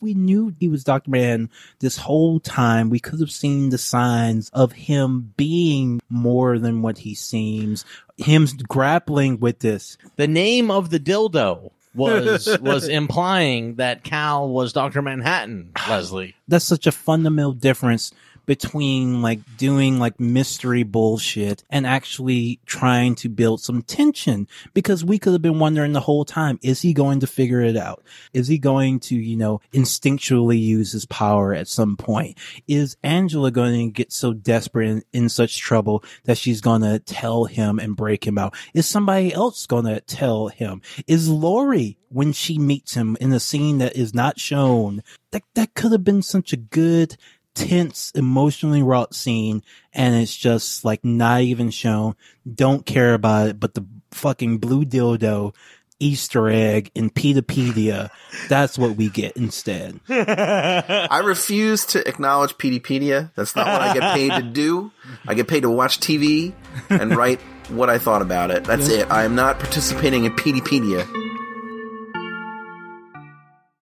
we knew he was Dr. Man this whole time. We could have seen the signs of him being more than what he seems, him grappling with this. The name of the dildo was was implying that Cal was Dr. Manhattan, Leslie. That's such a fundamental difference between like doing like mystery bullshit and actually trying to build some tension because we could have been wondering the whole time, is he going to figure it out? Is he going to, you know, instinctually use his power at some point? Is Angela going to get so desperate and in such trouble that she's going to tell him and break him out? Is somebody else going to tell him? Is When she meets him in a scene that is not shown? That, that could have been such a good tense, emotionally wrought scene, and it's just like not even shown. Don't care about it, but the fucking blue dildo Easter egg in Pedopedia, that's what we get instead. I refuse to acknowledge Pedopedia. That's not what I get paid to do. I get paid to watch TV and write what I thought about it. That's it. I am not participating in Pedopedia.